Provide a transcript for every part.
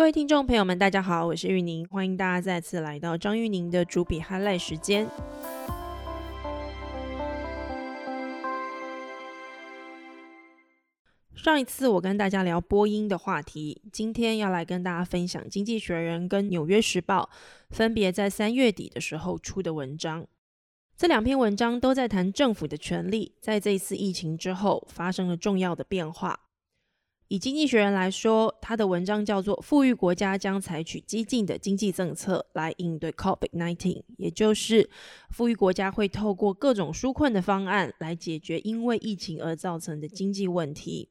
各位听众朋友们，大家好，我是玉宁，欢迎大家再次来到张玉宁的主笔 highlight 时间。上一次我跟大家聊播音的话题，今天要来跟大家分享《经济学人》跟《纽约时报》分别在三月底的时候出的文章。这两篇文章都在谈政府的权利在这一次疫情之后发生了重要的变化。以经济学人来说，他的文章叫做《富裕国家将采取激进的经济政策来应对 COVID-19》，也就是富裕国家会透过各种纾困的方案来解决因为疫情而造成的经济问题。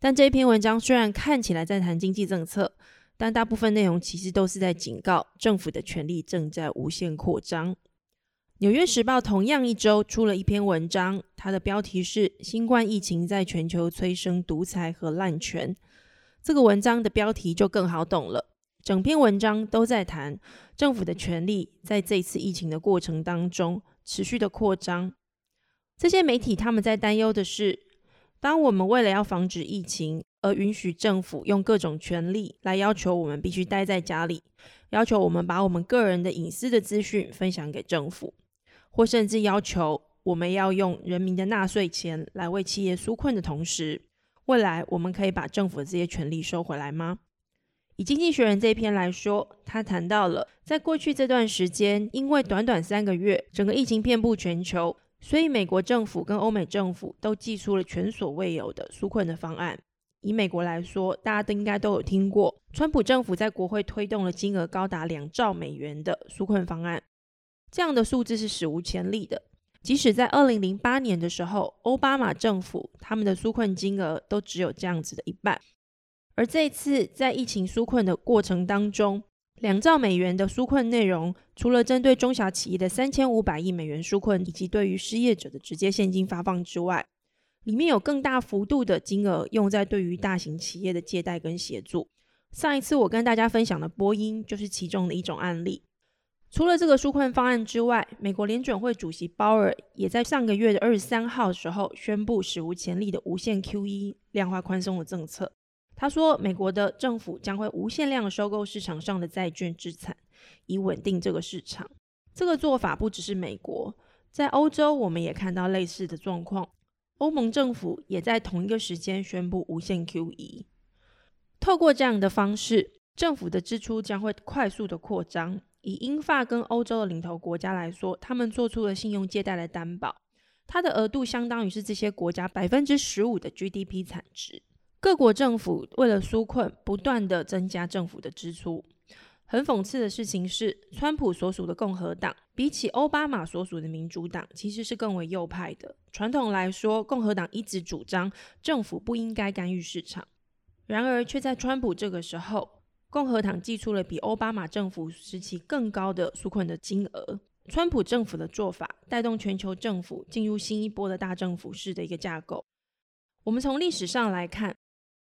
但这篇文章虽然看起来在谈经济政策，但大部分内容其实都是在警告政府的权力正在无限扩张。《纽约时报》同样一周出了一篇文章，它的标题是“新冠疫情在全球催生独裁和滥权”。这个文章的标题就更好懂了。整篇文章都在谈政府的权力在这次疫情的过程当中持续的扩张。这些媒体他们在担忧的是，当我们为了要防止疫情而允许政府用各种权力来要求我们必须待在家里，要求我们把我们个人的隐私的资讯分享给政府。或甚至要求我们要用人民的纳税钱来为企业纾困的同时，未来我们可以把政府的这些权利收回来吗？以经济学人这一篇来说，他谈到了在过去这段时间，因为短短三个月，整个疫情遍布全球，所以美国政府跟欧美政府都寄出了前所未有的纾困的方案。以美国来说，大家都应该都有听过，川普政府在国会推动了金额高达两兆美元的纾困方案。这样的数字是史无前例的。即使在二零零八年的时候，奥巴马政府他们的纾困金额都只有这样子的一半。而这次在疫情纾困的过程当中，两兆美元的纾困内容，除了针对中小企业的三千五百亿美元纾困，以及对于失业者的直接现金发放之外，里面有更大幅度的金额用在对于大型企业的借贷跟协助。上一次我跟大家分享的波音就是其中的一种案例。除了这个纾困方案之外，美国联准会主席鲍尔也在上个月的二十三号时候宣布史无前例的无限 QE 量化宽松的政策。他说，美国的政府将会无限量收购市场上的债券资产，以稳定这个市场。这个做法不只是美国，在欧洲我们也看到类似的状况。欧盟政府也在同一个时间宣布无限 QE。透过这样的方式，政府的支出将会快速的扩张。以英法跟欧洲的领头国家来说，他们做出了信用借贷的担保，它的额度相当于是这些国家百分之十五的 GDP 产值。各国政府为了纾困，不断的增加政府的支出。很讽刺的事情是，川普所属的共和党比起奥巴马所属的民主党，其实是更为右派的。传统来说，共和党一直主张政府不应该干预市场，然而却在川普这个时候。共和党寄出了比奥巴马政府时期更高的纾困的金额。川普政府的做法带动全球政府进入新一波的大政府式的一个架构。我们从历史上来看，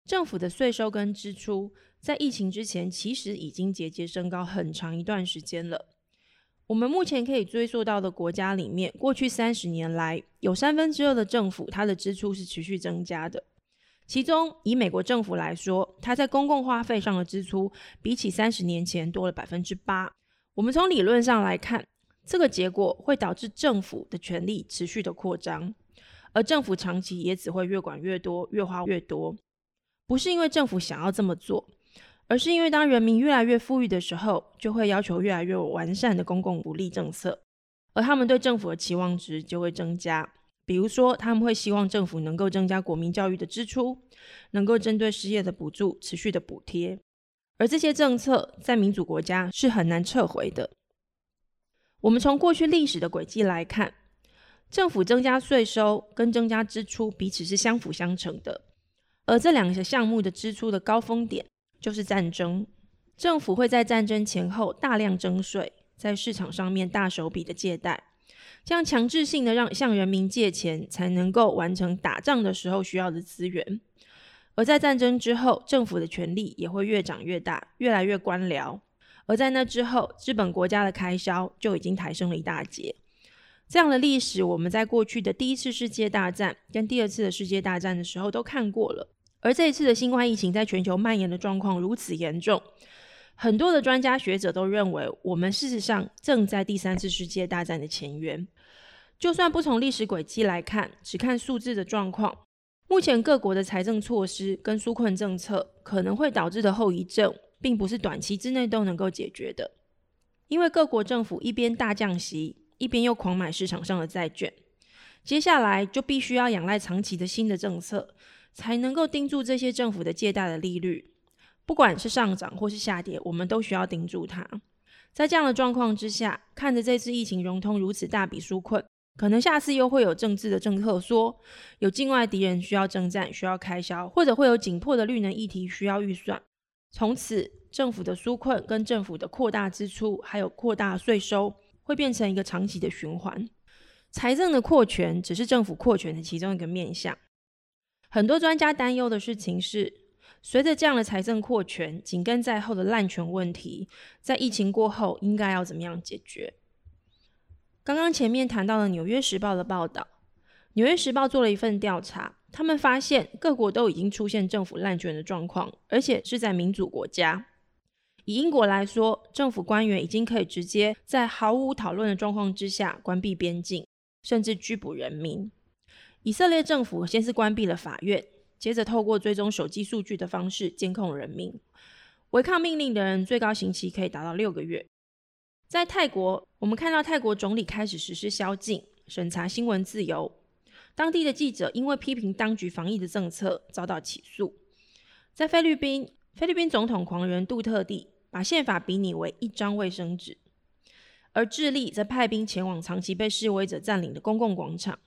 政府的税收跟支出在疫情之前其实已经节节升高很长一段时间了。我们目前可以追溯到的国家里面，过去三十年来有三分之二的政府它的支出是持续增加的。其中，以美国政府来说，它在公共花费上的支出比起三十年前多了百分之八。我们从理论上来看，这个结果会导致政府的权力持续的扩张，而政府长期也只会越管越多，越花越多。不是因为政府想要这么做，而是因为当人民越来越富裕的时候，就会要求越来越完善的公共福利政策，而他们对政府的期望值就会增加。比如说，他们会希望政府能够增加国民教育的支出，能够针对失业的补助持续的补贴，而这些政策在民主国家是很难撤回的。我们从过去历史的轨迹来看，政府增加税收跟增加支出彼此是相辅相成的，而这两个项目的支出的高峰点就是战争，政府会在战争前后大量征税，在市场上面大手笔的借贷。这样强制性的让向人民借钱，才能够完成打仗的时候需要的资源。而在战争之后，政府的权力也会越长越大，越来越官僚。而在那之后，资本国家的开销就已经抬升了一大截。这样的历史，我们在过去的第一次世界大战跟第二次的世界大战的时候都看过了。而这一次的新冠疫情在全球蔓延的状况如此严重，很多的专家学者都认为，我们事实上正在第三次世界大战的前缘。就算不从历史轨迹来看，只看数字的状况，目前各国的财政措施跟纾困政策可能会导致的后遗症，并不是短期之内都能够解决的。因为各国政府一边大降息，一边又狂买市场上的债券，接下来就必须要仰赖长期的新的政策。才能够盯住这些政府的借贷的利率，不管是上涨或是下跌，我们都需要盯住它。在这样的状况之下，看着这次疫情融通如此大笔纾困，可能下次又会有政治的政策说有境外敌人需要征战、需要开销，或者会有紧迫的绿能议题需要预算。从此，政府的纾困跟政府的扩大支出，还有扩大税收，会变成一个长期的循环。财政的扩权只是政府扩权的其中一个面向。很多专家担忧的事情是，随着这样的财政扩权，紧跟在后的滥权问题，在疫情过后应该要怎么样解决？刚刚前面谈到了《纽约时报》的报道，《纽约时报》做了一份调查，他们发现各国都已经出现政府滥权的状况，而且是在民主国家。以英国来说，政府官员已经可以直接在毫无讨论的状况之下关闭边境，甚至拘捕人民。以色列政府先是关闭了法院，接着透过追踪手机数据的方式监控人民。违抗命令的人最高刑期可以达到六个月。在泰国，我们看到泰国总理开始实施宵禁，审查新闻自由。当地的记者因为批评当局防疫的政策遭到起诉。在菲律宾，菲律宾总统狂人杜特地把宪法比拟为一张卫生纸，而智利则派兵前往长期被示威者占领的公共广场。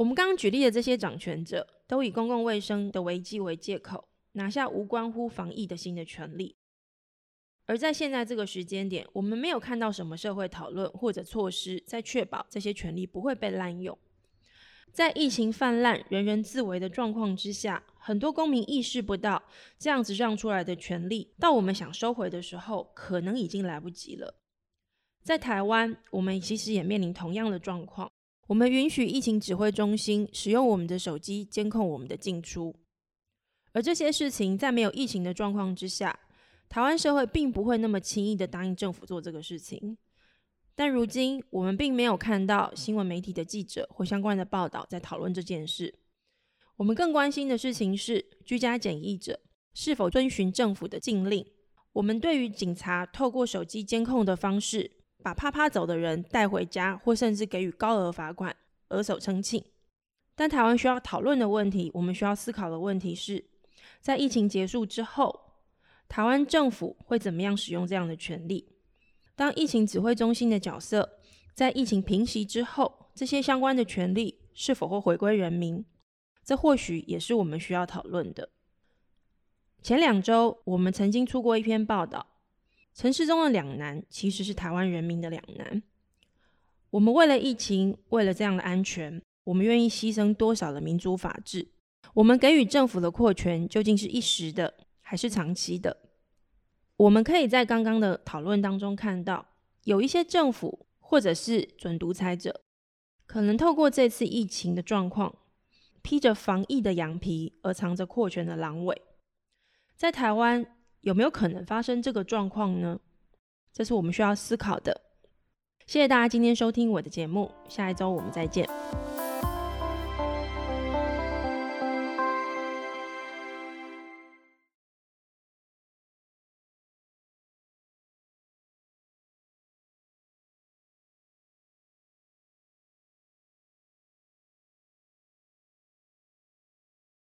我们刚刚举例的这些掌权者，都以公共卫生的危机为借口，拿下无关乎防疫的新的权利。而在现在这个时间点，我们没有看到什么社会讨论或者措施，在确保这些权利不会被滥用。在疫情泛滥、人人自危的状况之下，很多公民意识不到，这样子让出来的权利，到我们想收回的时候，可能已经来不及了。在台湾，我们其实也面临同样的状况。我们允许疫情指挥中心使用我们的手机监控我们的进出，而这些事情在没有疫情的状况之下，台湾社会并不会那么轻易的答应政府做这个事情。但如今我们并没有看到新闻媒体的记者或相关的报道在讨论这件事。我们更关心的事情是居家检疫者是否遵循政府的禁令。我们对于警察透过手机监控的方式。把啪啪走的人带回家，或甚至给予高额罚款、额手称庆。但台湾需要讨论的问题，我们需要思考的问题是，在疫情结束之后，台湾政府会怎么样使用这样的权利？当疫情指挥中心的角色在疫情平息之后，这些相关的权利是否会回归人民？这或许也是我们需要讨论的。前两周，我们曾经出过一篇报道。城市中的两难，其实是台湾人民的两难。我们为了疫情，为了这样的安全，我们愿意牺牲多少的民主法治？我们给予政府的扩权，究竟是一时的，还是长期的？我们可以在刚刚的讨论当中看到，有一些政府或者是准独裁者，可能透过这次疫情的状况，披着防疫的羊皮，而藏着扩权的狼尾，在台湾。有没有可能发生这个状况呢？这是我们需要思考的。谢谢大家今天收听我的节目，下一周我们再见。